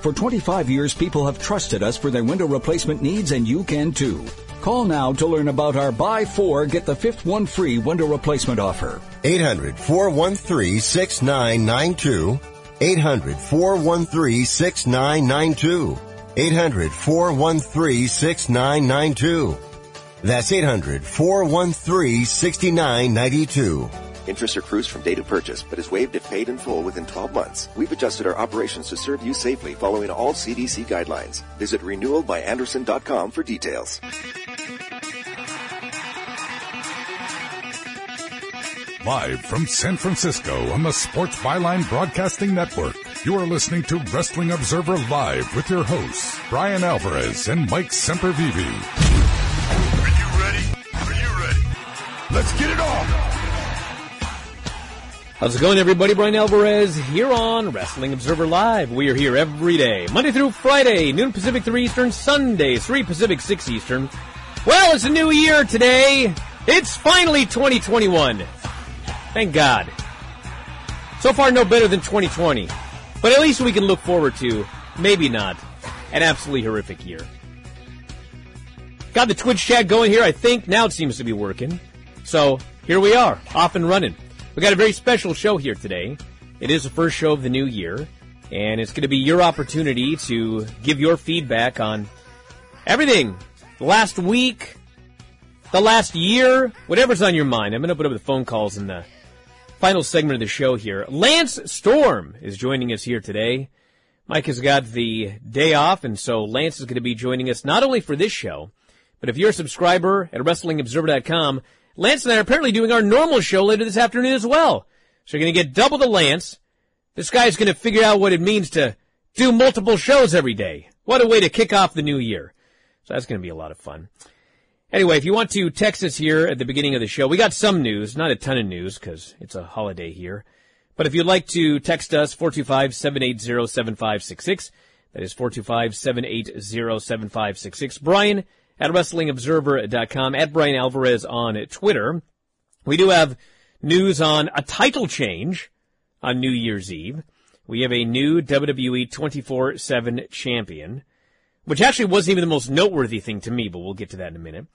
For 25 years, people have trusted us for their window replacement needs and you can too. Call now to learn about our buy four, get the fifth one free window replacement offer. 800 413 6992. 800 413 6992. 800 413 6992. That's 800 413 6992. Interest accrues from date of purchase, but is waived if paid in full within 12 months. We've adjusted our operations to serve you safely following all CDC guidelines. Visit renewalbyandersen.com for details. Live from San Francisco on the Sports Byline Broadcasting Network, you are listening to Wrestling Observer Live with your hosts, Bryan Alvarez and Mike Sempervive. Are you ready? Are you ready? Let's get it on! How's it going, everybody? Bryan Alvarez here on Wrestling Observer Live. We are here every day, Monday through Friday, noon Pacific, 3 Eastern, Sunday, 3 Pacific, 6 Eastern. Well, it's a new year today. It's finally 2021. Thank God. So far, no better than 2020. But at least we can look forward to, maybe not, an absolutely horrific year. Got the Twitch chat going here, I think. Now it seems to be working. So, here we are, off and running. We got a very special show here today. It is the first show of the new year, and it's going to be your opportunity to give your feedback on everything. The last week, the last year, whatever's on your mind. I'm going to put up the phone calls in the final segment of the show here. Lance Storm is joining us here today. Mike has got the day off, and so Lance is going to be joining us not only for this show, but if you're a subscriber at WrestlingObserver.com, Lance and I are apparently doing our normal show later this afternoon as well. So you're going to get double the Lance. This guy's going to figure out what it means to do multiple shows every day. What a way to kick off the new year. So that's going to be a lot of fun. Anyway, if you want to text us here at the beginning of the show, we got some news, not a ton of news because it's a holiday here. But if you'd like to text us, 425-780-7566. That is 425-780-7566. Bryan at WrestlingObserver.com, at Bryan Alvarez on Twitter. We do have news on a title change on New Year's Eve. We have a new WWE 24-7 champion which actually wasn't even the most noteworthy thing to me, but we'll get to that in a minute.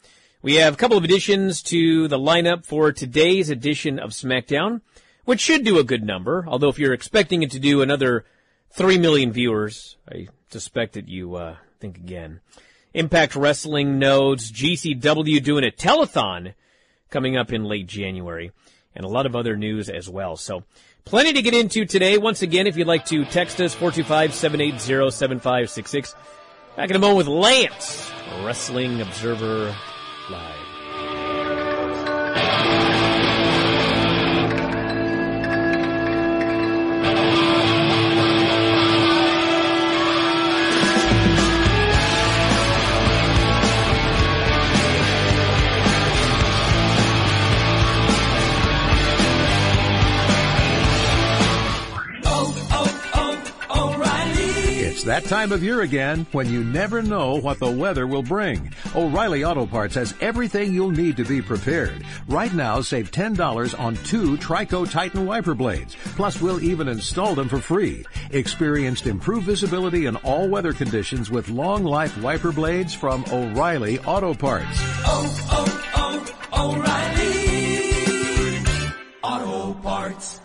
We have a couple of additions to the lineup for today's edition of SmackDown, which should do a good number, although if you're expecting it to do another 3 million viewers, I suspect that you uh, think again. Impact Wrestling nodes, GCW doing a telethon coming up in late January, and a lot of other news as well. So, plenty to get into today. Once again, if you'd like to text us, 425-780-7566. Back in a moment with Lance, Wrestling Observer Live. That time of year again when you never know what the weather will bring. O'Reilly Auto Parts has everything you'll need to be prepared. Right now, save $10 on two Trico Titan wiper blades. Plus, we'll even install them for free. Experienced improved visibility in all weather conditions with long life wiper blades from O'Reilly Auto Parts. Oh, oh, oh, O'Reilly Auto Parts.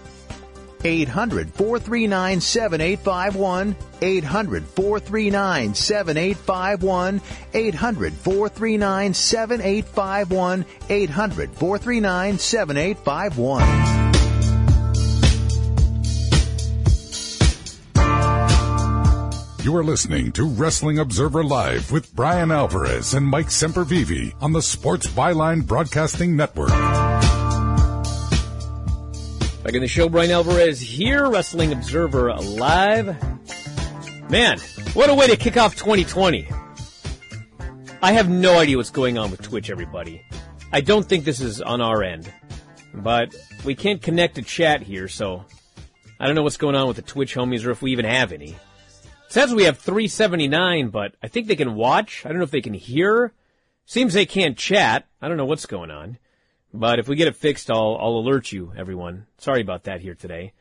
800 439 7851. 800 439 7851. 800 439 7851. 800 439 7851. You are listening to Wrestling Observer Live with Bryan Alvarez and Mike Sempervive on the Sports Byline Broadcasting Network. Back in the show, Bryan Alvarez here, Wrestling Observer Live. Man, what a way to kick off 2020. I have no idea what's going on with Twitch, everybody. I don't think this is on our end. But we can't connect to chat here, so I don't know what's going on with the Twitch homies or if we even have any. It says we have 379, but I think they can watch. I don't know if they can hear. Seems they can't chat. I don't know what's going on. But if we get it fixed, I'll, I'll alert you, everyone. Sorry about that here today.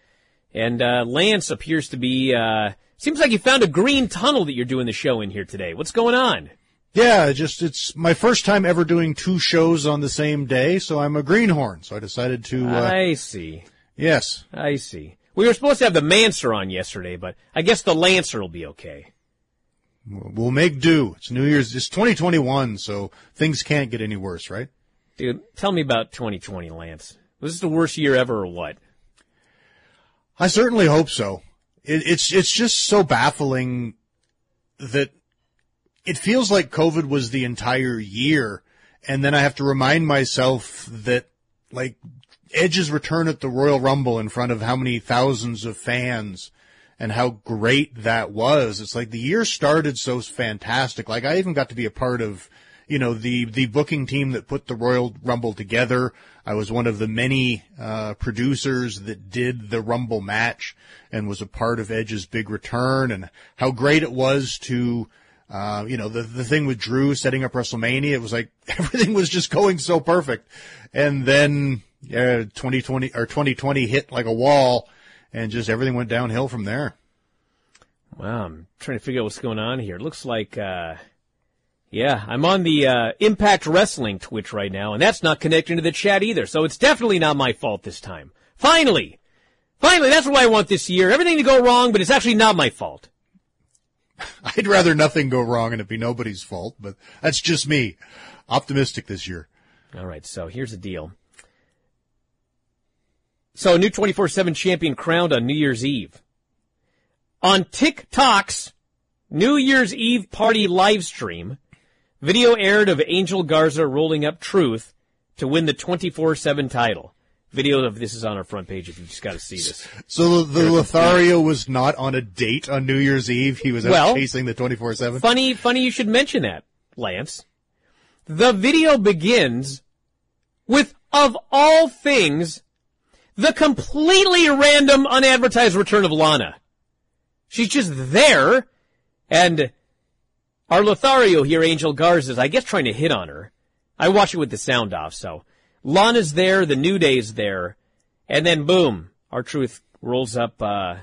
And, uh, Lance appears to be, uh, seems like you found a green tunnel that you're doing the show in here today. What's going on? Yeah, just, it's my first time ever doing two shows on the same day, so I'm a greenhorn, so I decided to, uh, I see. Yes. I see. We were supposed to have the Mancer on yesterday, but I guess the Lancer will be okay. We'll make do. It's New Year's, it's 2021, so things can't get any worse, right? Dude, tell me about 2020, Lance. Was this the worst year ever or what? I certainly hope so. It, it's, it's just so baffling that it feels like COVID was the entire year. And then I have to remind myself that like Edge's return at the Royal Rumble in front of how many thousands of fans and how great that was. It's like the year started so fantastic. Like I even got to be a part of, you know, the, the booking team that put the Royal Rumble together. I was one of the many, uh, producers that did the Rumble match and was a part of Edge's big return and how great it was to, uh, you know, the, the thing with Drew setting up WrestleMania, it was like everything was just going so perfect. And then, yeah, 2020 or 2020 hit like a wall and just everything went downhill from there. Wow, I'm trying to figure out what's going on here. It looks like, uh, yeah, I'm on the uh, Impact Wrestling Twitch right now, and that's not connecting to the chat either, so it's definitely not my fault this time. Finally! Finally, that's what I want this year. Everything to go wrong, but it's actually not my fault. I'd rather nothing go wrong and it be nobody's fault, but that's just me. Optimistic this year. All right, so here's the deal. So, a new 24-7 champion crowned on New Year's Eve. On TikTok's New Year's Eve party live stream, video aired of Angel Garza rolling up Truth to win the 24-7 title. Video of this is on our front page if you just got to see this. So the, the Lothario was not on a date on New Year's Eve. He was out Well, chasing the 24-7. Funny, funny you should mention that, Lance. The video begins with, of all things, the completely random unadvertised return of Lana. She's just there, and Our Lothario here, Angel Garza's, I guess trying to hit on her. I watch it with the sound off, so. Lana's there, the New Day's there, and then boom, R-Truth rolls up, uh,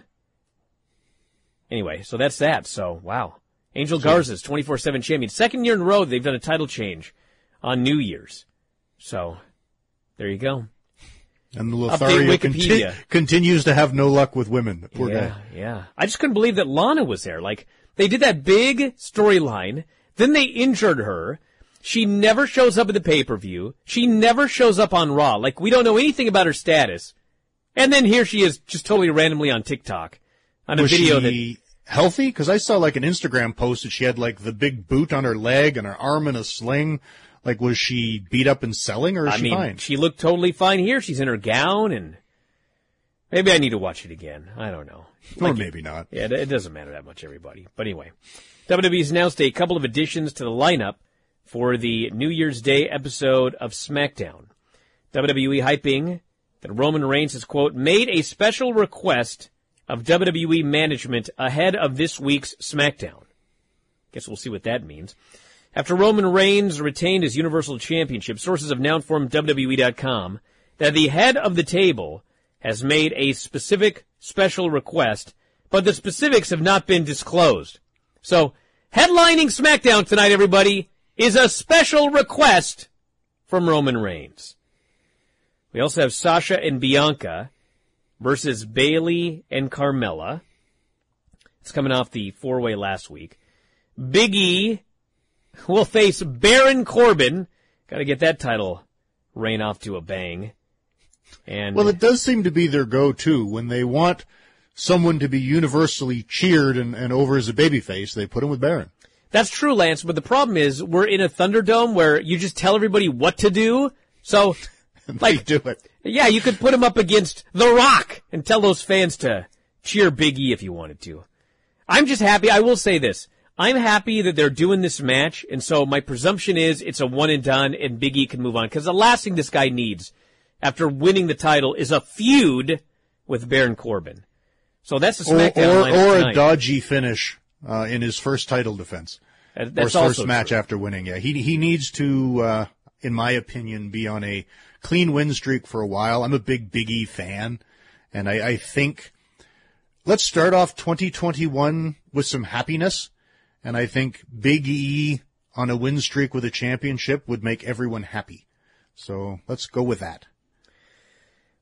anyway, so that's that, so wow. Angel Garza's 24-7 champion. Second year in a row they've done a title change on New Year's. So, there you go. And Update Lothario conti- continues to have no luck with women. The Poor yeah, guy. yeah. I just couldn't believe that Lana was there. Like, they did that big storyline, then they injured her. She never shows up at the pay-per-view. She never shows up on Raw. Like, we don't know anything about her status. And then here she is, just totally randomly on TikTok. On a was video she healthy? Because I saw like an Instagram post that she had like the big boot on her leg and her arm in a sling. Like, was she beat up and selling, or that, is I she mean, fine? she looked totally fine here. She's in her gown and maybe I need to watch it again. I don't know. or maybe not. Yeah, it- it doesn't matter that much, everybody. But anyway, WWE's announced a couple of additions to the lineup for the New Year's Day episode of SmackDown. WWE hyping that Roman Reigns has, quote, made a special request of WWE management ahead of this week's SmackDown. Guess we'll see what that means. After Roman Reigns retained his Universal Championship, sources have now informed WWE.com that the head of the table has made a specific special request, but the specifics have not been disclosed. So, headlining SmackDown tonight, everybody, is a special request from Roman Reigns. We also have Sasha and Bianca versus Bayley and Carmella. It's coming off the four way last week. Big E will face Baron Corbin. Got to get that title reign off to a bang. And Well, it does seem to be their go-to when they want someone to be universally cheered and, and over as a babyface. They put him with Baron. That's true, Lance, but the problem is we're in a Thunderdome where you just tell everybody what to do. So, like, do it. Yeah, you could put him up against The Rock and tell those fans to cheer Big E if you wanted to. I'm just happy. I will say this. I'm happy that they're doing this match, and so my presumption is it's a one and done, and Big E can move on. Because the last thing this guy needs after winning the title is a feud with Baron Corbin. So that's a Or, SmackDown or, lineup or a dodgy finish uh, in his first title defense. Uh, or his first match true. after winning. Yeah, he he needs to, uh, in my opinion, be on a clean win streak for a while. I'm a big Big E fan, and I, I think let's start off 2021 with some happiness. And I think Big E on a win streak with a championship would make everyone happy. So let's go with that.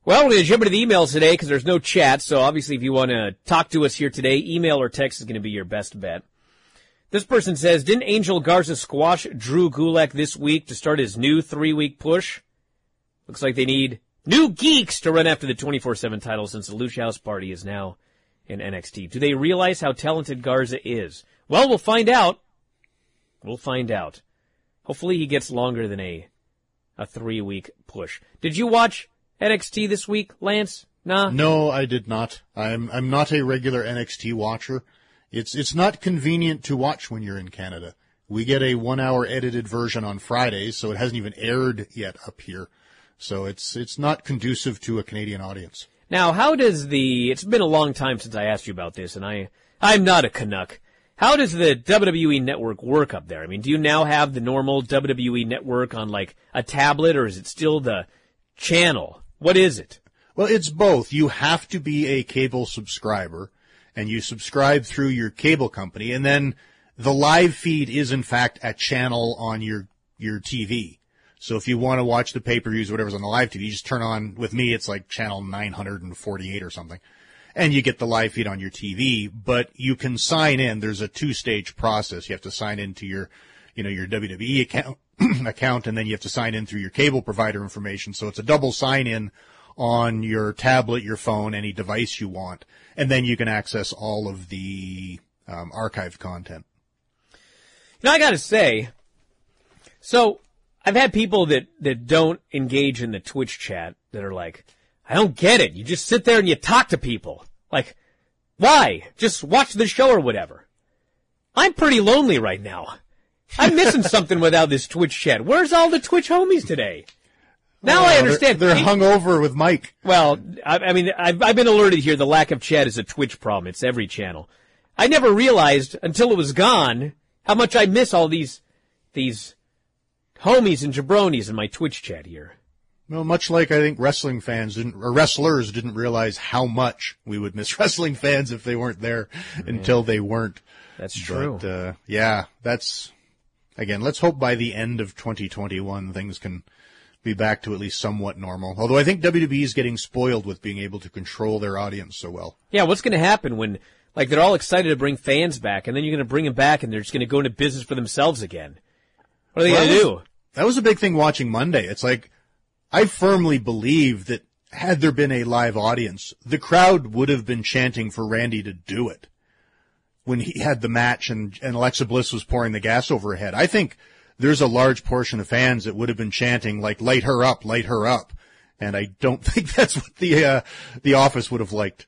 Well, we're going to jump into the emails today because there's no chat. So obviously, if you want to talk to us here today, email or text is going to be your best bet. This person says, didn't Angel Garza squash Drew Gulak this week to start his new three week push? Looks like they need new geeks to run after the 24-7 title since the Lucha House Party is now in NXT. Do they realize how talented Garza is? Well, we'll find out. We'll find out. Hopefully he gets longer than a, a three week push. Did you watch NXT this week, Lance? Nah? No, I did not. I'm I'm not a regular NXT watcher. It's it's not convenient to watch when you're in Canada. We get a one hour edited version on Fridays, so it hasn't even aired yet up here. So it's it's not conducive to a Canadian audience. Now, how does the, it's been a long time since I asked you about this and I, I'm not a Canuck. How does the WWE network work up there? I mean, do you now have the normal WWE network on like a tablet or is it still the channel? What is it? Well, it's both. You have to be a cable subscriber and you subscribe through your cable company and then the live feed is in fact a channel on your, your TV. So if you want to watch the pay-per-views, whatever's on the live TV, you just turn on, with me, it's like channel 948 or something. And you get the live feed on your TV, but you can sign in. There's a two-stage process. You have to sign into your, you know, your WWE account, account, and then you have to sign in through your cable provider information. So it's a double sign in on your tablet, your phone, any device you want. And then you can access all of the um, archived content. Now I gotta say, so I've had people that, that don't engage in the Twitch chat that are like, I don't get it. You just sit there and you talk to people. Like, why? Just watch the show or whatever. I'm pretty lonely right now. I'm missing something without this Twitch chat. Where's all the Twitch homies today? Now I Oh, understand. They're, they're hung over with Mike. well, I, I mean, I've, I've been alerted here. The lack of chat is a Twitch problem. It's every channel. I never realized until it was gone how much I miss all these these homies and jabronis in my Twitch chat here. Well, much like I think wrestling fans didn't, or wrestlers didn't realize how much we would miss wrestling fans if they weren't there until they weren't. That's true. But, uh, yeah, that's, again, let's hope by the end of 2021 things can be back to at least somewhat normal. Although I think WWE is getting spoiled with being able to control their audience so well. Yeah, what's going to happen when, like, they're all excited to bring fans back, and then you're going to bring them back, and they're just going to go into business for themselves again? What are they Well, going to do? That was a big thing watching Monday. It's like, I firmly believe that had there been a live audience, the crowd would have been chanting for Randy to do it when he had the match and, and Alexa Bliss was pouring the gas over her head. I think there's a large portion of fans that would have been chanting like, light her up, light her up. And I don't think that's what the, uh, the office would have liked.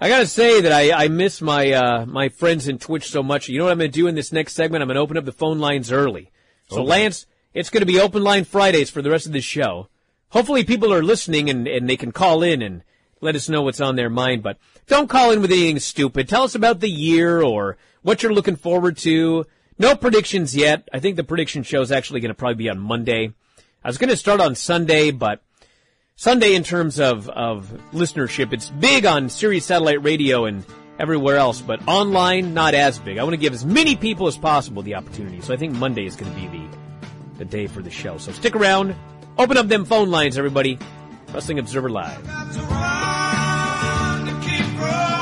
I gotta say that I, I miss my, uh, my friends in Twitch so much. You know what I'm gonna do in this next segment? I'm gonna open up the phone lines early. So Okay. Lance, it's gonna be open line Fridays for the rest of this show. Hopefully people are listening and, and they can call in and let us know what's on their mind, but don't call in with anything stupid. Tell us about the year or what you're looking forward to. No predictions yet. I think the prediction show is actually gonna probably be on Monday. I was gonna start on Sunday, but Sunday in terms of, of listenership, it's big on Sirius Satellite Radio and everywhere else, but online, not as big. I want to give as many people as possible the opportunity. So I think Monday is going to be the, the day for the show. So stick around. Open up them phone lines, everybody. Wrestling Observer Live grow.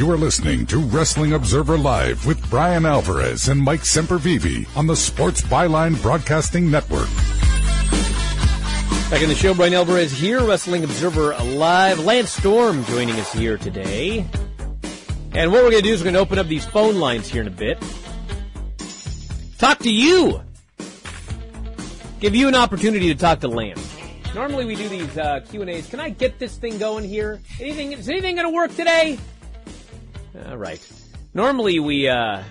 You are listening to Wrestling Observer Live with Bryan Alvarez and Mike Sempervive on the Sports Byline Broadcasting Network. Back in the show, Bryan Alvarez here, Wrestling Observer Live. Lance Storm joining us here today. And what we're going to do is we're going to open up these phone lines here in a bit. Talk to you! Give you an opportunity to talk to Lance. Normally we do these uh, Q and A's. Can I get this thing going here? Anything? Is anything going to work today? All right. Normally we uh,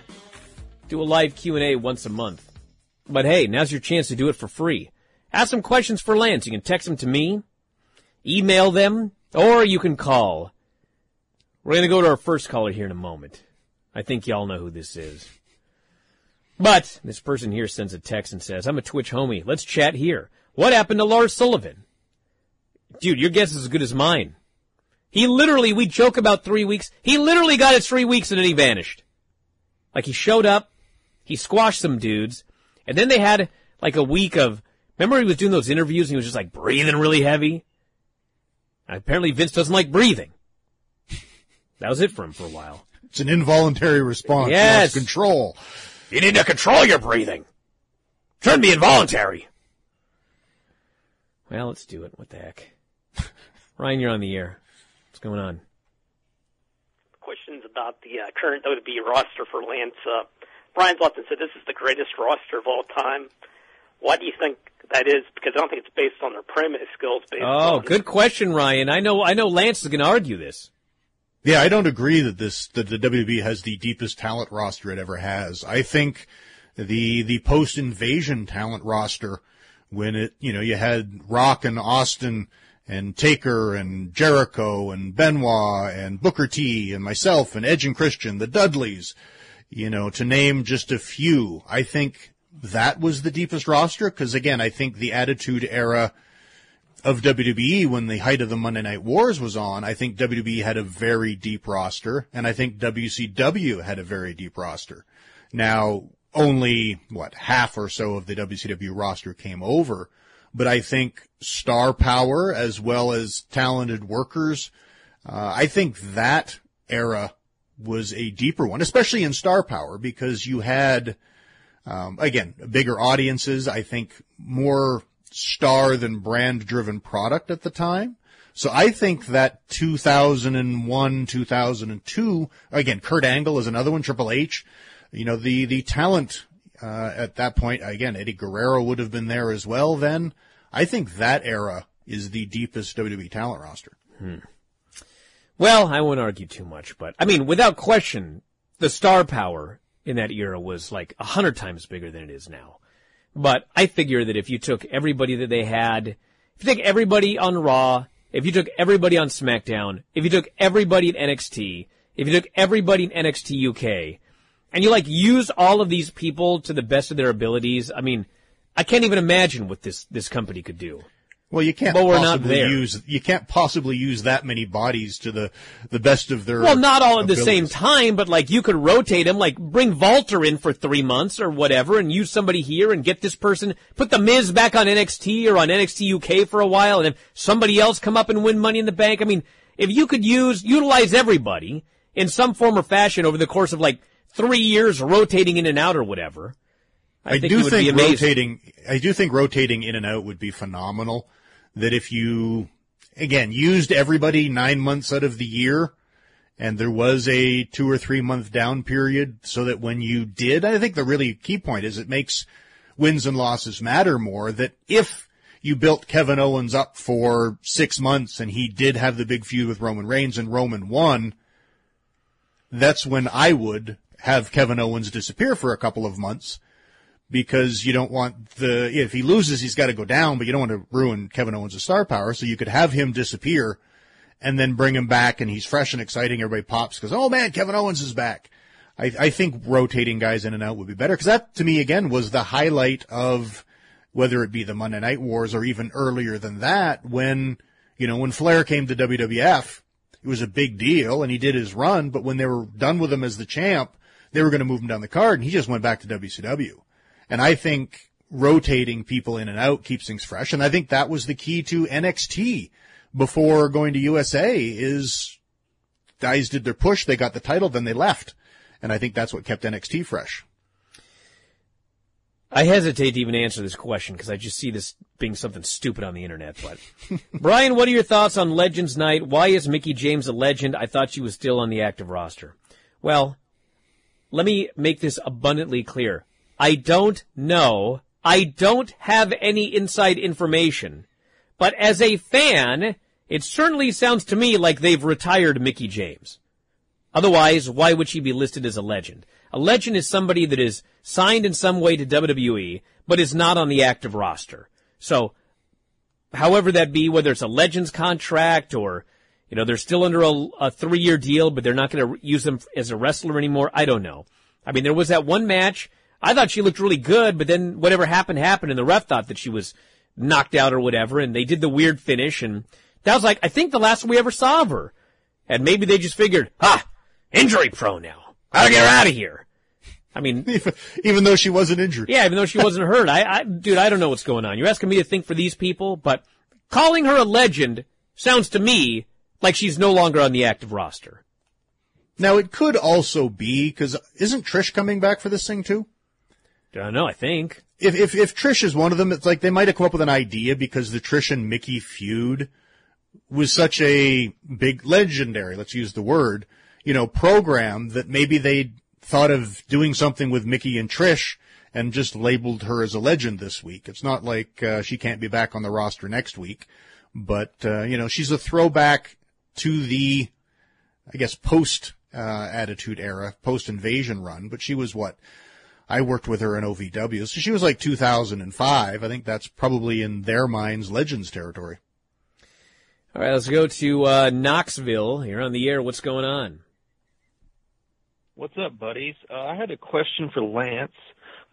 do a live Q and A once a month, but hey, now's your chance to do it for free. Ask some questions for Lance. You can text them to me, email them, or you can call. We're to go to our first caller here in a moment. I think y'all know who this is. But this person here sends a text and says, I'm a Twitch homie. Let's chat here. What happened to Lars Sullivan? Dude, your guess is as good as mine. He literally, we joke about three weeks. He literally got his three weeks and then he vanished. Like he showed up, he squashed some dudes, and then they had like a week of, remember he was doing those interviews and he was just like breathing really heavy? Apparently Vince doesn't like breathing. That was it for him for a while. It's an involuntary response. Yes. Control. You need to control your breathing. Shouldn't be involuntary. Well, let's do it. What the heck? Ryan, you're on the air. What's going on? Questions about the uh, current WWE roster for Lance. Uh, Brian Bluffton said this is the greatest roster of all time. Why do you think that is? Because I don't think it's based on their premise skills. Based Oh, on good question, Ryan. I know, I know Lance is going to argue this. Yeah, I don't agree that this that the WWE has the deepest talent roster it ever has. I think the the post invasion talent roster when it you know you had Rock and Austin and Taker and Jericho and Benoit and Booker T and myself and Edge and Christian, the Dudleys, you know, to name just a few. I think that was the deepest roster because again, I think the Attitude Era of WWE when the height of the Monday Night Wars was on, I think WWE had a very deep roster, and I think WCW had a very deep roster. Now, only, what, half or so of the WCW roster came over, but I think star power as well as talented workers, uh, I think that era was a deeper one, especially in star power, because you had, um, again, bigger audiences, I think more star than brand driven product at the time. So I think that 2001, 2002, again, Kurt Angle is another one, Triple H, you know, the, the talent, uh, at that point, again, Eddie Guerrero would have been there as well then. I think that era is the deepest WWE talent roster. Hmm. Well, I won't argue too much, but I mean, without question, the star power in that era was like a hundred times bigger than it is now. But I figure that if you took everybody that they had, if you took everybody on Raw, if you took everybody on SmackDown, if you took everybody in NXT, if you took everybody in NXT UK, and you like use all of these people to the best of their abilities, I mean, I can't even imagine what this, this company could do. Well, you can't But we're not there. use you can't possibly use that many bodies to the the best of their Well, not all at the same time, but like you could rotate them, like bring Walter in for three months or whatever and use somebody here and get this person, put the Miz back on NXT or on NXT UK for a while and then somebody else come up and win money in the bank. I mean, if you could use, utilize everybody in some form or fashion over the course of like three years rotating in and out or whatever, I, I, think do think rotating. I do think rotating in and out would be phenomenal. That if you again used everybody nine months out of the year, and there was a two or three month down period, so that when you did, I think the really key point is it makes wins and losses matter more. That if you built Kevin Owens up for six months and he did have the big feud with Roman Reigns and Roman won, that's when I would have Kevin Owens disappear for a couple of months because you don't want the, if he loses, he's got to go down, but you don't want to ruin Kevin Owens' star power. So you could have him disappear and then bring him back and he's fresh and exciting. Everybody pops because, oh man, Kevin Owens is back. I, I think rotating guys in and out would be better because that to me again was the highlight of whether it be the Monday Night Wars or even earlier than that when, you know, when Flair came to WWF, it was a big deal and he did his run, but when they were done with him as the champ, they were going to move him down the card and he just went back to WCW. And I think rotating people in and out keeps things fresh. And I think that was the key to NXT before going to USA is guys did their push, they got the title, then they left. And I think that's what kept NXT fresh. I hesitate to even answer this question because I just see this being something stupid on the internet. But Bryan, what are your thoughts on Legends Night? Why is Mickie James a legend? I thought she was still on the active roster. Well, let me make this abundantly clear. I don't know. I don't have any inside information. But as a fan, it certainly sounds to me like they've retired Mickie James. Otherwise, why would she be listed as a legend? A legend is somebody that is signed in some way to WWE, but is not on the active roster. So, however that be, whether it's a Legends contract or, you know, they're still under a, a three year deal, but they're not going to use them as a wrestler anymore. I don't know. I mean, there was that one match. I thought she looked really good, but then whatever happened happened and the ref thought that she was knocked out or whatever and they did the weird finish and that was like, I think the last we ever saw of her. And maybe they just figured, ah, injury prone now. Gotta get her out of here. I mean, even, even though she wasn't injured. Yeah, even though she wasn't hurt. I, I, dude, I don't know what's going on. You're asking me to think for these people, but calling her a legend sounds to me like she's no longer on the active roster. Now it could also be because isn't Trish coming back for this thing too? I don't know. I think if if if Trish is one of them, it's like they might have come up with an idea because the Trish and Mickie feud was such a big legendary. Let's use the word, you know, program that maybe they thought of doing something with Mickie and Trish and just labeled her as a legend this week. It's not like uh, she can't be back on the roster next week, but uh, you know, she's a throwback to the, I guess, post uh, Attitude Era, post Invasion run. But she was what I worked with her in OVW, so she was like 2005. I think that's probably in their minds Legends territory. All right, let's go to uh, Knoxville. You're on the air. What's going on? What's up, buddies? Uh, I had a question for Lance.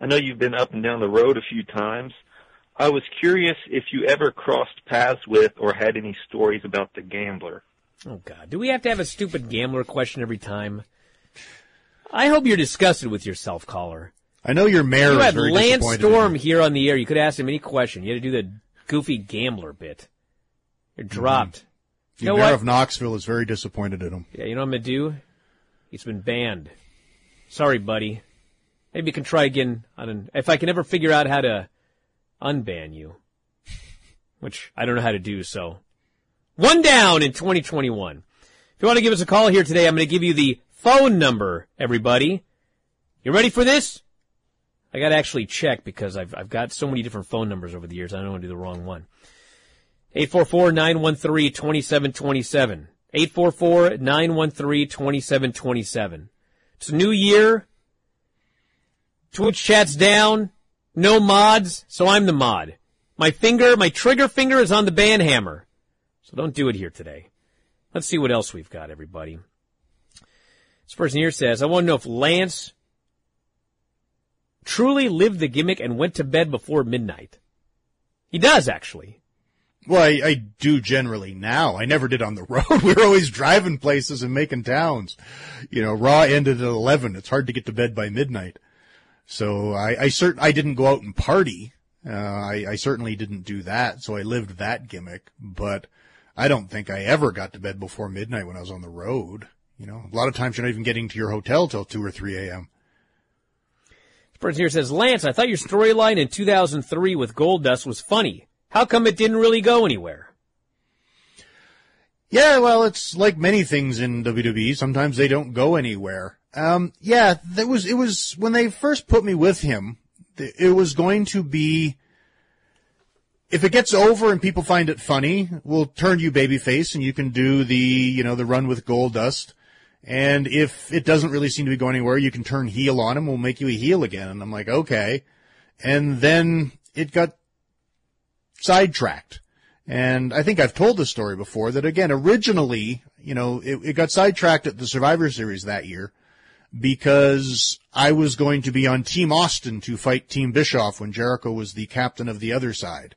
I know you've been up and down the road a few times. I was curious if you ever crossed paths with or had any stories about the gambler. Oh God, do we have to have a stupid gambler question every time? I hope you're disgusted with yourself, caller. I know your mayor you is had very Lance disappointed Storm here on the air. You could ask him any question. You had to do the goofy gambler bit. You're mm-hmm. dropped. The You know mayor what? of Knoxville is very disappointed in him. Yeah, you know what I'm gonna do? He's been banned. Sorry, buddy. Maybe you can try again on an, if I can ever figure out how to unban you. Which I don't know how to do, so. One down in 2021. If you want to give us a call here today, I'm gonna give you the phone number, everybody. You ready for this? I gotta actually check because I've, I've got so many different phone numbers over the years, I don't want to do the wrong one. 844-913-2727. 844-913-2727. It's a new year. Twitch chat's down. No mods, so I'm the mod. My finger, my trigger finger is on the ban hammer. So don't do it here today. Let's see what else we've got, everybody. This person here says, I want to know if Lance truly lived the gimmick and went to bed before midnight. He does, actually. Well, I, I do generally now. I never did on the road. we were always driving places and making towns. You know, Raw ended at 11. It's hard to get to bed by midnight. So I, I cert, I didn't go out and party. Uh, I, I certainly didn't do that. So I lived that gimmick, but I don't think I ever got to bed before midnight when I was on the road. You know, a lot of times you're not even getting to your hotel till 2 or 3 a.m. This person here says, Lance, I thought your storyline in 2003 with Goldust was funny. How come it didn't really go anywhere? Yeah, well, it's like many things in WWE. Sometimes they don't go anywhere. Um, yeah, that was, it was, when they first put me with him, it was going to be, if it gets over and people find it funny, we'll turn you babyface and you can do the, you know, the run with Goldust. And if it doesn't really seem to be going anywhere, you can turn heel on him. We'll make you a heel again. And I'm like, okay. And then it got sidetracked. And I think I've told this story before that again, originally, you know, it, it got sidetracked at the Survivor Series that year because I was going to be on Team Austin to fight Team Bischoff when Jericho was the captain of the other side.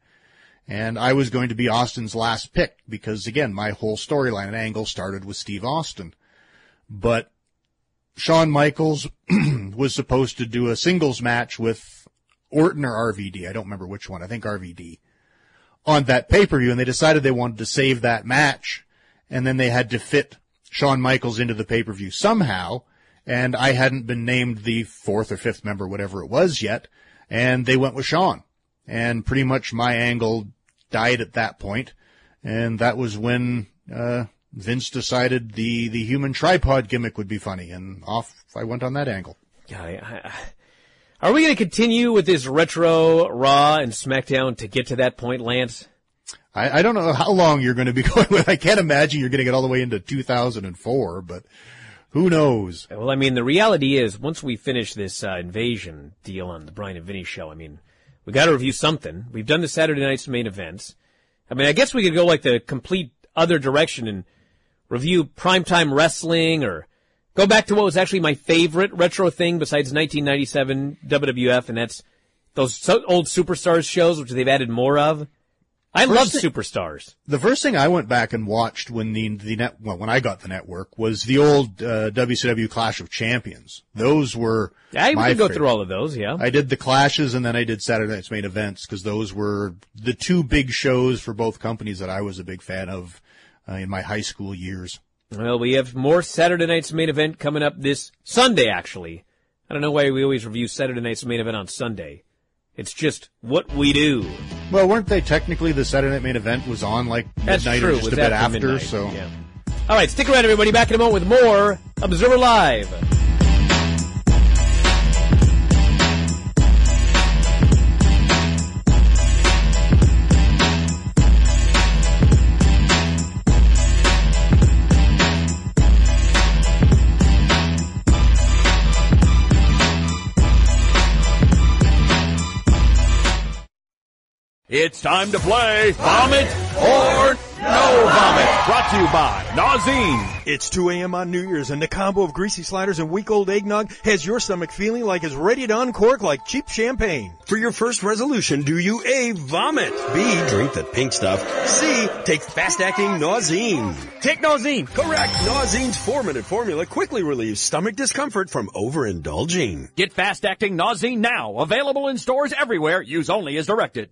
And I was going to be Austin's last pick because again, my whole storyline and angle started with Steve Austin. But Shawn Michaels was supposed to do a singles match with Orton or RVD. I don't remember which one. I think RVD on that pay-per-view and they decided they wanted to save that match and then they had to fit Shawn Michaels into the pay-per-view somehow, and I hadn't been named the fourth or fifth member, whatever it was yet, and they went with Shawn. And pretty much my angle died at that point, and that was when, uh, Vince decided the, the human tripod gimmick would be funny, and off I went on that angle. Yeah, I, I, are we going to continue with this retro Raw and SmackDown to get to that point, Lance? I, I don't know how long you're going to be going with. I can't imagine you're going to get all the way into 2004, but who knows? Well, I mean, the reality is, once we finish this uh, invasion deal on the Bryan and Vinny show, I mean, we got to review something. We've done the Saturday night's main events. I mean, I guess we could go like the complete other direction and review primetime wrestling or go back to what was actually my favorite retro thing besides 1997 WWF, and that's those old superstars shows, which they've added more of. I First love thing- superstars. The first thing I went back and watched when the the net well, when I got the network was the old uh, WCW Clash of Champions. Those were Yeah, we my go through all of those. Yeah. I did the clashes and then I did Saturday Night's main events because those were the two big shows for both companies that I was a big fan of uh, in my high school years. Well, we have more Saturday night's main event coming up this Sunday, actually. I don't know why we always review Saturday night's main event on Sunday. It's just what we do. Well, weren't they technically the Saturday Night main event was on like That's midnight true. or just was a bit after after? midnight, So yeah. All right, stick around, everybody. Back in a moment with more Observer Live. It's time to play Vomit or No Vomit. Brought to you by Nauzene. It's 2 a.m. on New Year's and the combo of greasy sliders and week old eggnog has your stomach feeling like it's ready to uncork like cheap champagne. For your first resolution, do you A, vomit? B, drink the pink stuff? C, take fast-acting Nauzene? Take Nauzene. Correct. Nauzene's four-minute formula quickly relieves stomach discomfort from overindulging. Get fast acting Nauzene now. Available in stores everywhere. Use only as directed.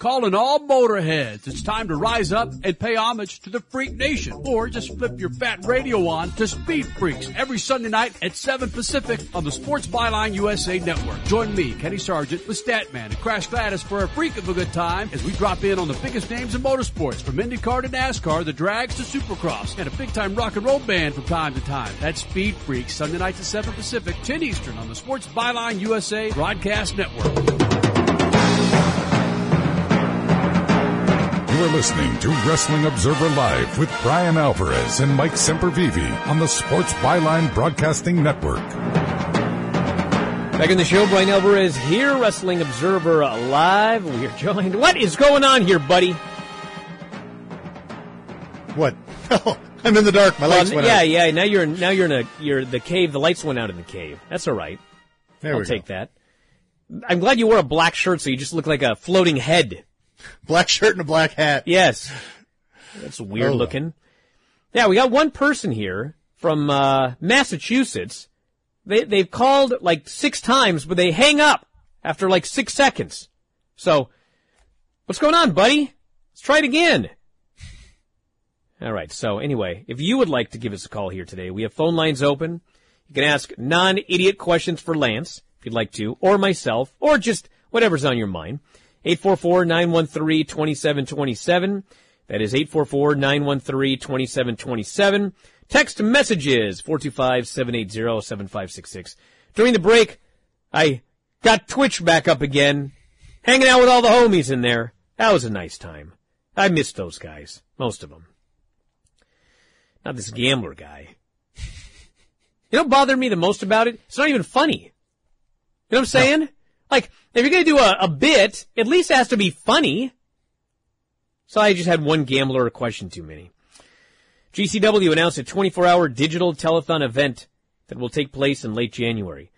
Calling all motorheads. It's time to rise up and pay homage to the Freak Nation. Or just flip your fat radio on to Speed Freaks every Sunday night at 7 Pacific on the Sports Byline USA Network. Join me, Kenny Sargent, with Statman and Crash Gladys for a freak of a good time as we drop in on the biggest names in motorsports from IndyCar to NASCAR, the drags to Supercross, and a big time rock and roll band from time to time. That's Speed Freaks, Sunday nights at 7 Pacific, 10 Eastern on the Sports Byline USA Broadcast Network. Are listening to Wrestling Observer Live with Bryan Alvarez and Mike Sempervive on the Sports Byline Broadcasting Network. Back in the show, Bryan Alvarez here, Wrestling Observer Live. We are joined. What is going on here, buddy? What? Oh, I'm in the dark. My lights Well, went yeah, out. yeah. Yeah. Now you're now you're in a you're the cave. The lights went out in the cave. That's all right. There I'll we take that. I'm glad you wore a black shirt, so you just look like a floating head. Black shirt and a black hat. Yes, that's weird Oh, looking. Yeah, we got one person here from uh, Massachusetts. They they've called like six times, but they hang up after like six seconds. So, what's going on, buddy? Let's try it again. All right. So anyway, if you would like to give us a call here today, we have phone lines open. You can ask non-idiot questions for Lance if you'd like to, or myself, or just whatever's on your mind. 844-913-2727. That is 844-913-2727. Text messages 425-780-7566. During the break, I got Twitch back up again, hanging out with all the homies in there. That was a nice time. I missed those guys, most of them. Not this gambler guy. You know what bothered me the most about it? It's not even funny. You know what I'm saying? Like, if you're gonna do a, a bit, at least it has to be funny. So I just had one gambler a question too many. GCW announced a 24-hour digital telethon event that will take place in late January.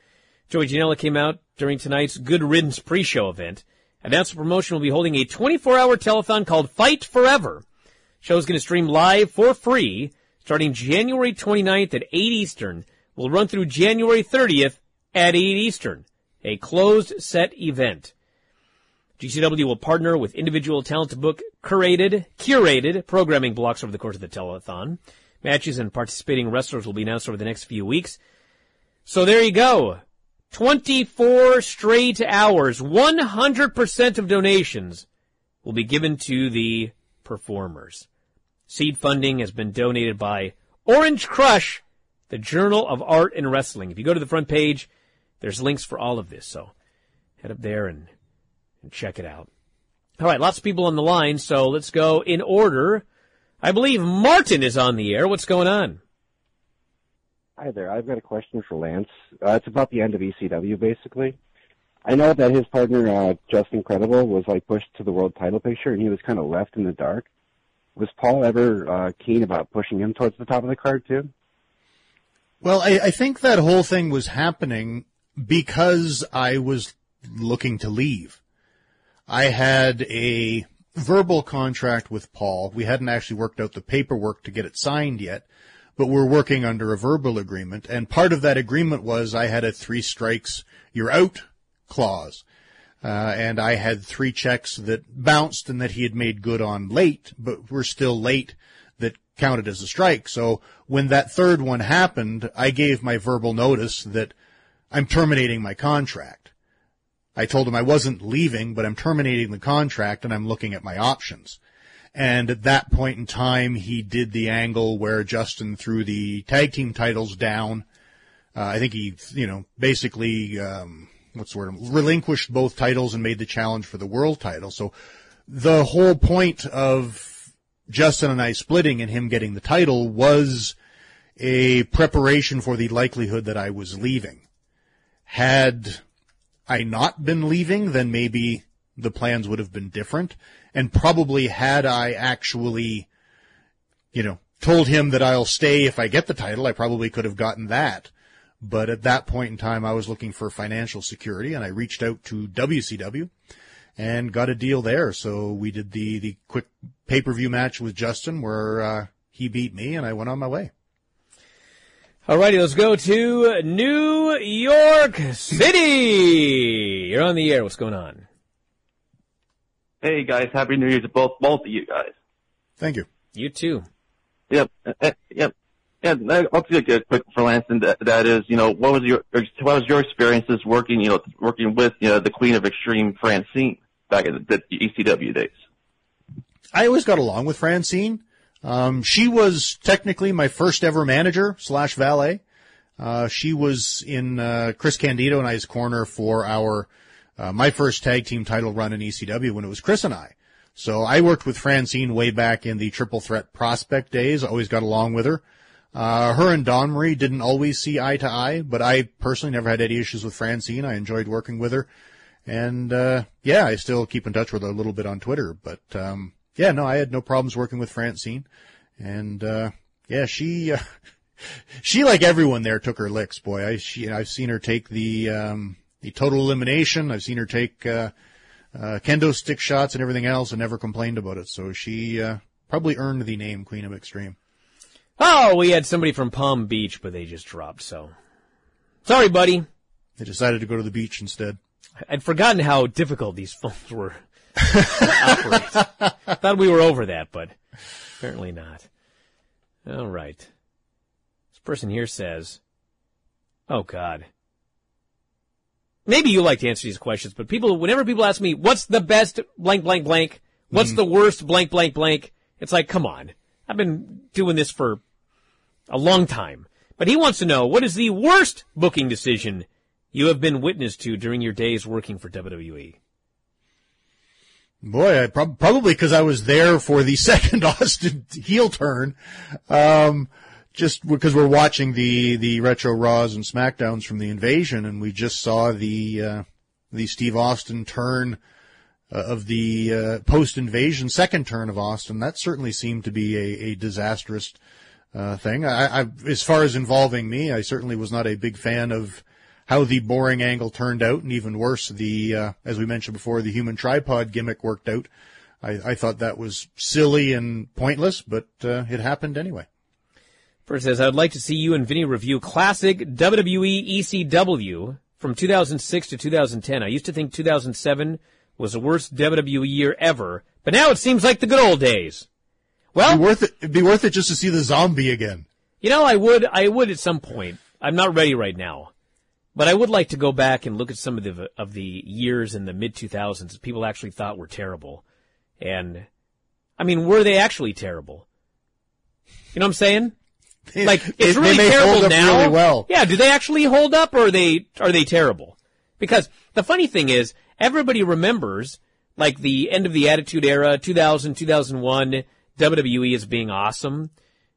Joey Janela came out during tonight's Good Riddance pre-show event, announced the promotion will be holding a 24-hour telethon called Fight Forever. Show is going to stream live for free starting January 29th at 8 Eastern. Will run through January 30th at 8 Eastern. A closed set event. GCW will partner with individual talent to book curated, curated programming blocks over the course of the telethon. Matches and participating wrestlers will be announced over the next few weeks. So there you go. 24 straight hours, 100% of donations will be given to the performers. Seed funding has been donated by Orange Crush, the Journal of Art and Wrestling. If you go to the front page, there's links for all of this. So head up there and, and check it out. All right, lots of people on the line, so let's go in order. I believe Martin is on the air. What's going on? Hi there. I've got a question for Lance. Uh, it's about the end of ECW, basically. I know that his partner, uh, Justin Credible, was like pushed to the world title picture, and he was kind of left in the dark. Was Paul ever uh, keen about pushing him towards the top of the card too? Well, I, I think that whole thing was happening because I was looking to leave. I had a verbal contract with Paul. We hadn't actually worked out the paperwork to get it signed yet, but we're working under a verbal agreement. And part of that agreement was I had a three strikes, you're out clause. Uh, and I had three checks that bounced and that he had made good on late, but were still late that counted as a strike. So when that third one happened, I gave my verbal notice that I'm terminating my contract. I told him I wasn't leaving, but I'm terminating the contract and I'm looking at my options. And at that point in time, he did the angle where Justin threw the tag team titles down. Uh, I think he, you know, basically, um, what's the word? Relinquished both titles and made the challenge for the world title. So the whole point of Justin and I splitting and him getting the title was a preparation for the likelihood that I was leaving. Had I not been leaving, then maybe the plans would have been different. And probably had I actually, you know, told him that I'll stay if I get the title, I probably could have gotten that. But at that point in time, I was looking for financial security and I reached out to WCW and got a deal there. So we did the, the quick pay-per-view match with Justin where, uh, he beat me and I went on my way. Alrighty, let's go to New York City. You're on the air. What's going on? Hey guys, happy New Year to both both of you guys. Thank you. You too. Yep, uh, uh, yep. Yeah, I'll take a quick for Lance, and that, that is, you know, what was your what was your experiences working, you know, working with you know the Queen of Extreme Francine back in the, the ECW days? I always got along with Francine. Um, she was technically my first ever manager slash valet. Uh, she was in uh, Chris Candido and I's corner for our uh, my first tag team title run in ECW when it was Chris and I. So I worked with Francine way back in the triple threat prospect days. I always got along with her. Uh, her and Dawn Marie didn't always see eye to eye, but I personally never had any issues with Francine. I enjoyed working with her. And, uh, yeah, I still keep in touch with her a little bit on Twitter, but, um, yeah, no, I had no problems working with Francine. And, uh, yeah, she, uh, she, like everyone there, took her licks, boy. I, she, I've seen her take the, um, the total elimination. I've seen her take, uh, uh, kendo stick shots and everything else and never complained about it. So she, uh, probably earned the name Queen of Extreme. Oh, we had somebody from Palm Beach, but they just dropped, so. Sorry, buddy. They decided to go to the beach instead. I'd forgotten how difficult these phones were. Thought we were over that, but apparently not. All right. This person here says, oh God. Maybe you like to answer these questions, but people, whenever people ask me, what's the best blank, blank, blank? What's Mhm. the worst blank, blank, blank? It's like, come on. I've been doing this for a long time. But he wants to know, what is the worst booking decision you have been witness to during your days working for? WWE? Boy, I prob- probably because I was there for the second Austin heel turn. Um, just because we're watching the, the retro Raws and SmackDowns from the invasion and we just saw the, uh, the Steve Austin turn uh, of the, uh, post invasion second turn of Austin. That certainly seemed to be a, a disastrous, uh, thing. I, I, as far as involving me, I certainly was not a big fan of, how the boring angle turned out, and even worse, the uh, as we mentioned before, the human tripod gimmick worked out. I, I thought that was silly and pointless, but uh, it happened anyway. First says, I'd like to see you and Vinny review classic WWE ECW from 2006 to 2010. I used to think 2007 was the worst WWE year ever, but now it seems like the good old days. Well, it'd be worth it. It'd be worth it just to see the zombie again. You know, I would, I would at some point. I'm not ready right now. But I would like to go back and look at some of the of the years in the mid 2000s that people actually thought were terrible, and I mean, were they actually terrible? You know what I'm saying? Like it's They- they really may terrible now. really well. Yeah, do they actually hold up, or are they are they terrible? Because the funny thing is, everybody remembers like the end of the Attitude Era, 2000, 2001, WWE as being awesome,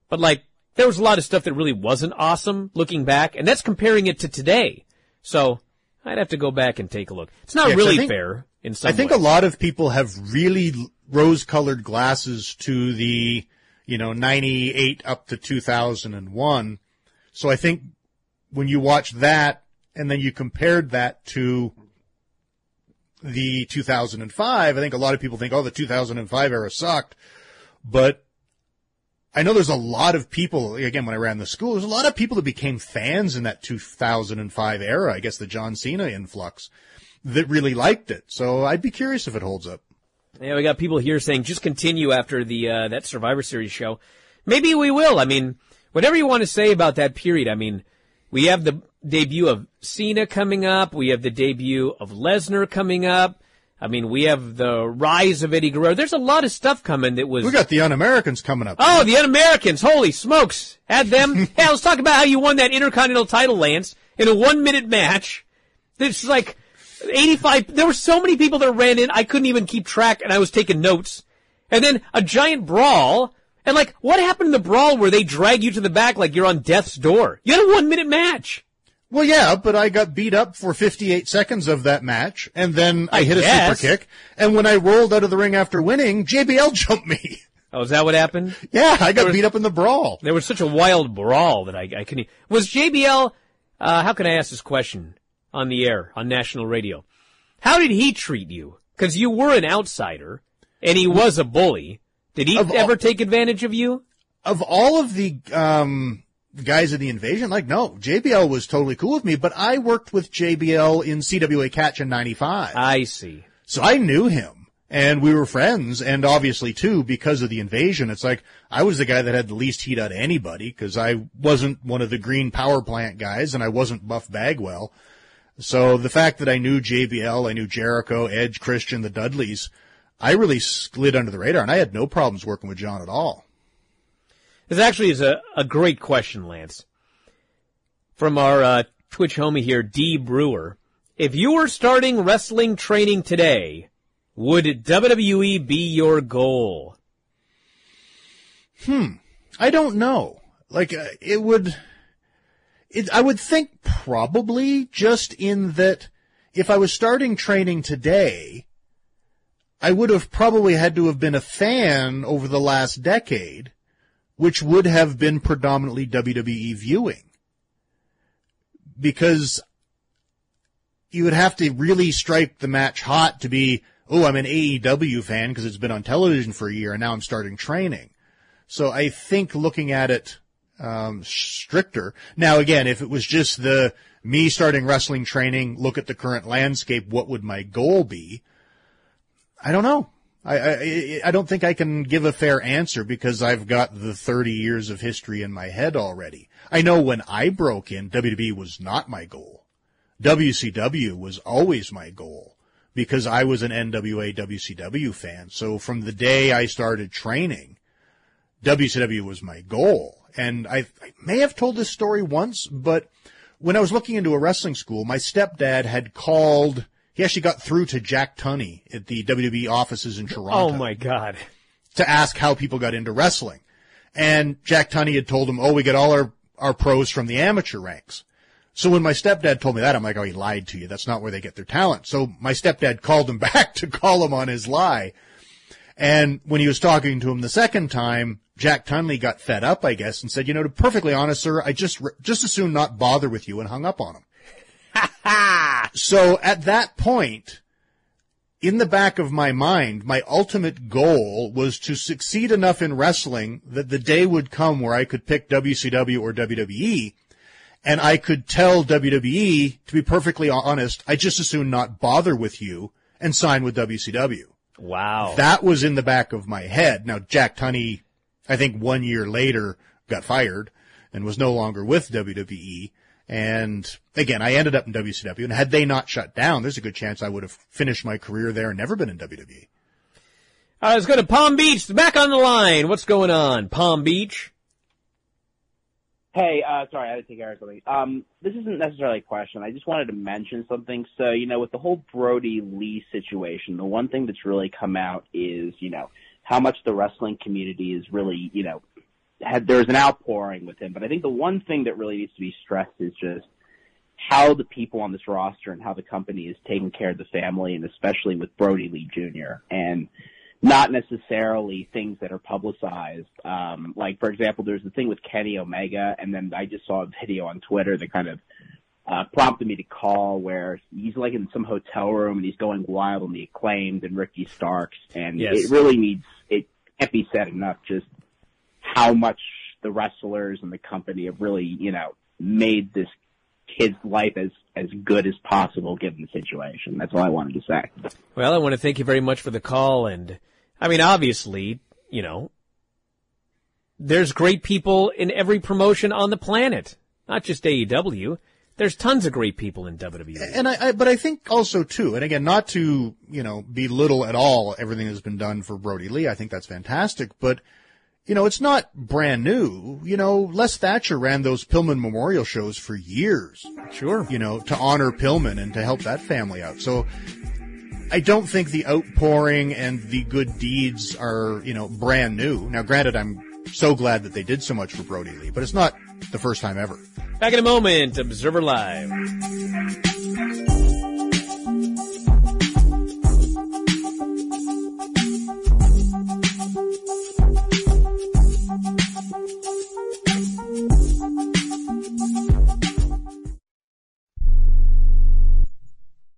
but like there was a lot of stuff that really wasn't awesome looking back, and that's comparing it to today. So I'd have to go back and take a look. It's not Yeah, really think- fair in some I think way. a lot of people have really rose-colored glasses to the, you know, 98 up to 2001. So I think when you watch that and then you compared that to the 2005, I think a lot of people think, oh, the 2005 era sucked. But I know there's a lot of people, again, when I ran the school, there's a lot of people that became fans in that 2005 era. I guess the John Cena influx that really liked it. So I'd be curious if it holds up. Yeah, we got people here saying just continue after the uh, that Survivor Series show. Maybe we will. I mean, whatever you want to say about that period. I mean, we have the debut of Cena coming up. We have the debut of Lesnar coming up. I mean, we have the rise of Eddie Guerrero. There's a lot of stuff coming that was. We got the Un-Americans coming up. Oh, the Un-Americans! Holy smokes! Add them. yeah, let's talk about how you won that Intercontinental title, Lance, in a one-minute match. It's like 85. There were so many people that ran in, I couldn't even keep track, and I was taking notes. And then a giant brawl. And like, what happened in the brawl where they drag you to the back like you're on death's door? You had a one-minute match. Well, yeah, but I got beat up for 58 seconds of that match, and then I, I hit guess. a super kick, and when I rolled out of the ring after winning, JBL jumped me. Oh, is that what happened? Yeah, I got was- beat up in the brawl. There was such a wild brawl that I, I couldn't. Was JBL? Uh, how can I ask this question on the air on national radio? How did he treat you? Because you were an outsider, and he was a bully. Did he Of all- ever take advantage of you? Of all of the um, guys in the invasion, like, no, JBL was totally cool with me, but I worked with JBL in CWA Catch in 95. I see. So I knew him. And we were friends, and obviously too, because of the invasion, it's like, I was the guy that had the least heat out of anybody, because I wasn't one of the green power plant guys, and I wasn't Buff Bagwell. So the fact that I knew JBL, I knew Jericho, Edge, Christian, the Dudleys, I really slid under the radar, and I had no problems working with John at all. This actually is a, a great question, Lance. From our uh, Twitch homie here, D Brewer. If you were starting wrestling training today, Would WWE be your goal? Hmm. I don't know. Like, uh, it would, it, I would think probably just in that if I was starting training today, I would have probably had to have been a fan over the last decade, which would have been predominantly WWE viewing. Because you would have to really strike the match hot to be, oh, I'm an AEW fan because it's been on television for a year and now I'm starting training. So I think looking at it um, stricter. Now, again, if it was just the me starting wrestling training, look at the current landscape, what would my goal be? I don't know. I, I, I don't think I can give a fair answer because I've got the 30 years of history in my head already. I know when I broke in, WWE was not my goal. WCW was always my goal because I was an NWA WCW fan. So from the day I started training, WCW was my goal. And I, I may have told this story once, but when I was looking into a wrestling school, my stepdad had called, he actually got through to Jack Tunney at the WWE offices in Toronto. Oh my God. To ask how people got into wrestling. And Jack Tunney had told him, oh, we get all our, our pros from the amateur ranks. So when my stepdad told me that, I'm like, oh, he lied to you. That's not where they get their talent. So my stepdad called him back to call him on his lie. And when he was talking to him the second time, Jack Tunney got fed up, I guess, and said, you know, to perfectly honest, sir, I just, just as soon not bother with you and hung up on him. so at that point, in the back of my mind, my ultimate goal was to succeed enough in wrestling that the day would come where I could pick WCW or WWE and I could tell WWE, to be perfectly honest, I just as soon not bother with you and sign with WCW. Wow. That was in the back of my head. Now, Jack Tunney, I think one year later got fired and was no longer with WWE. And again, I ended up in WCW and had they not shut down, there's a good chance I would have finished my career there and never been in WWE. Uh, let's go to Palm Beach. Back on the line. What's going on? Palm Beach? Hey, uh, sorry, I had to take care of something. Um, this isn't necessarily a question. I just wanted to mention something. So, you know, with the whole Brodie Lee situation, the one thing that's really come out is, you know, how much the wrestling community is really, you know, had there's an outpouring with him. But I think the one thing that really needs to be stressed is just how the people on this roster and how the company is taking care of the family, and especially with Brodie Lee Jr. and not necessarily things that are publicized. Um, like for example, there's the thing with Kenny Omega, and then I just saw a video on Twitter that kind of uh, prompted me to call where he's like in some hotel room and he's going wild on the acclaimed and Ricky Starks, and Yes. it really needs it can't be said enough just how much the wrestlers and the company have really you know made this kid's life as as good as possible given the situation. That's all I wanted to say. Well, I want to thank you very much for the call. And I mean, obviously, you know, there's great people in every promotion on the planet, not just AEW. There's tons of great people in. WWE. And I, I, but I think also too, and again, not to, you know, belittle at all everything that's been done for Brodie Lee. I think that's fantastic, but, you know, it's not brand new. You know, Les Thatcher ran those Pillman memorial shows for years. Sure. You know, to honor Pillman and to help that family out. So I don't think the outpouring and the good deeds are, you know, brand new. Now, granted, I'm so glad that they did so much for Brodie Lee, but it's not the first time ever. Back in a moment, Observer Live.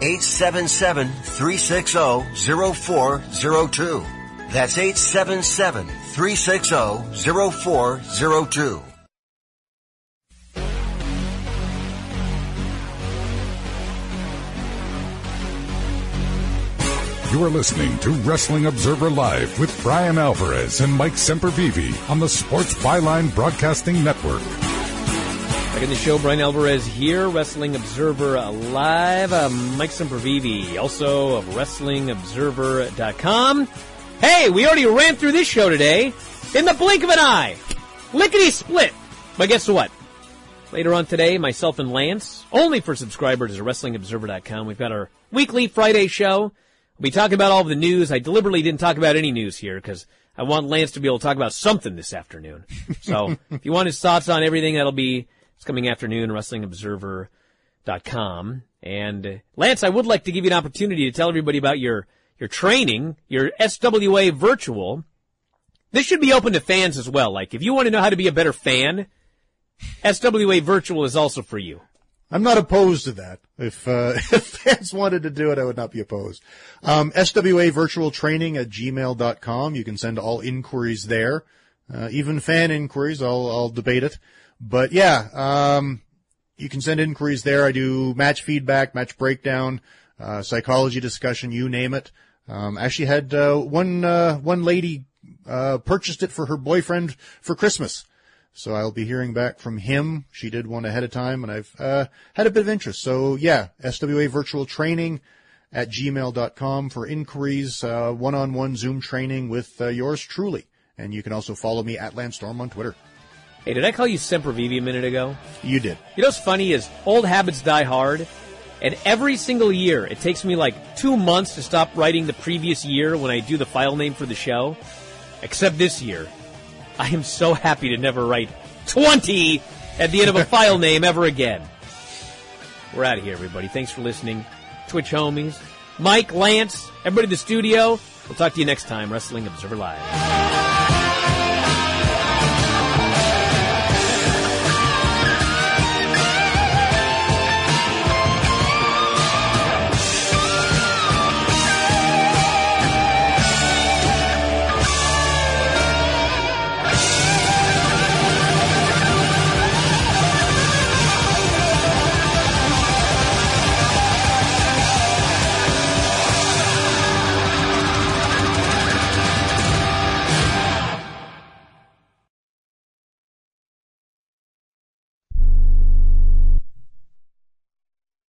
877-360-0402. That's 877-360-0402. You are listening to Wrestling Observer Live with Bryan Alvarez and Mike Sempervive on the Sports Byline Broadcasting Network. Back in the show, Bryan Alvarez here, Wrestling Observer Live. Uh, Mike Sempervive, also of WrestlingObserver.com. Hey, we already ran through this show today in the blink of an eye. Lickety split. But guess what? Later on today, myself and Lance, only for subscribers at WrestlingObserver.com, we've got our weekly Friday show. We'll be talking about all of the news. I deliberately didn't talk about any news here because I want Lance to be able to talk about something this afternoon. So if you want his thoughts on everything, that'll be this coming afternoon, WrestlingObserver.com. And Lance, I would like to give you an opportunity to tell everybody about your your training, your SWA virtual. This should be open to fans as well. Like if you want to know how to be a better fan, SWA virtual is also for you. I'm not opposed to that. If, uh, if fans wanted to do it, I would not be opposed. Um, SWA virtual training at gmail.com. You can send all inquiries there. Uh, even fan inquiries. I'll, I'll debate it. But yeah, um, you can send inquiries there. I do match feedback, match breakdown, uh, psychology discussion, you name it. Um, actually had, uh, one, uh, one lady, uh, purchased it for her boyfriend for Christmas. So I'll be hearing back from him. She did one ahead of time and I've, uh, had a bit of interest. So yeah, SWA virtual training at gmail.com for inquiries, uh, one-on-one Zoom training with, yours truly. And you can also follow me at LanceStorm on Twitter. Hey, did I call you Sempervivi a minute ago? You did. You know what's funny is old habits die hard. And every single year, it takes me like two months to stop writing the previous year when I do the file name for the show. Except this year. I am so happy to never write 20 at the end of a file name ever again. We're out of here, everybody. Thanks for listening. Twitch homies. Mike, Lance, everybody in the studio. We'll talk to you next time. Wrestling Observer Live.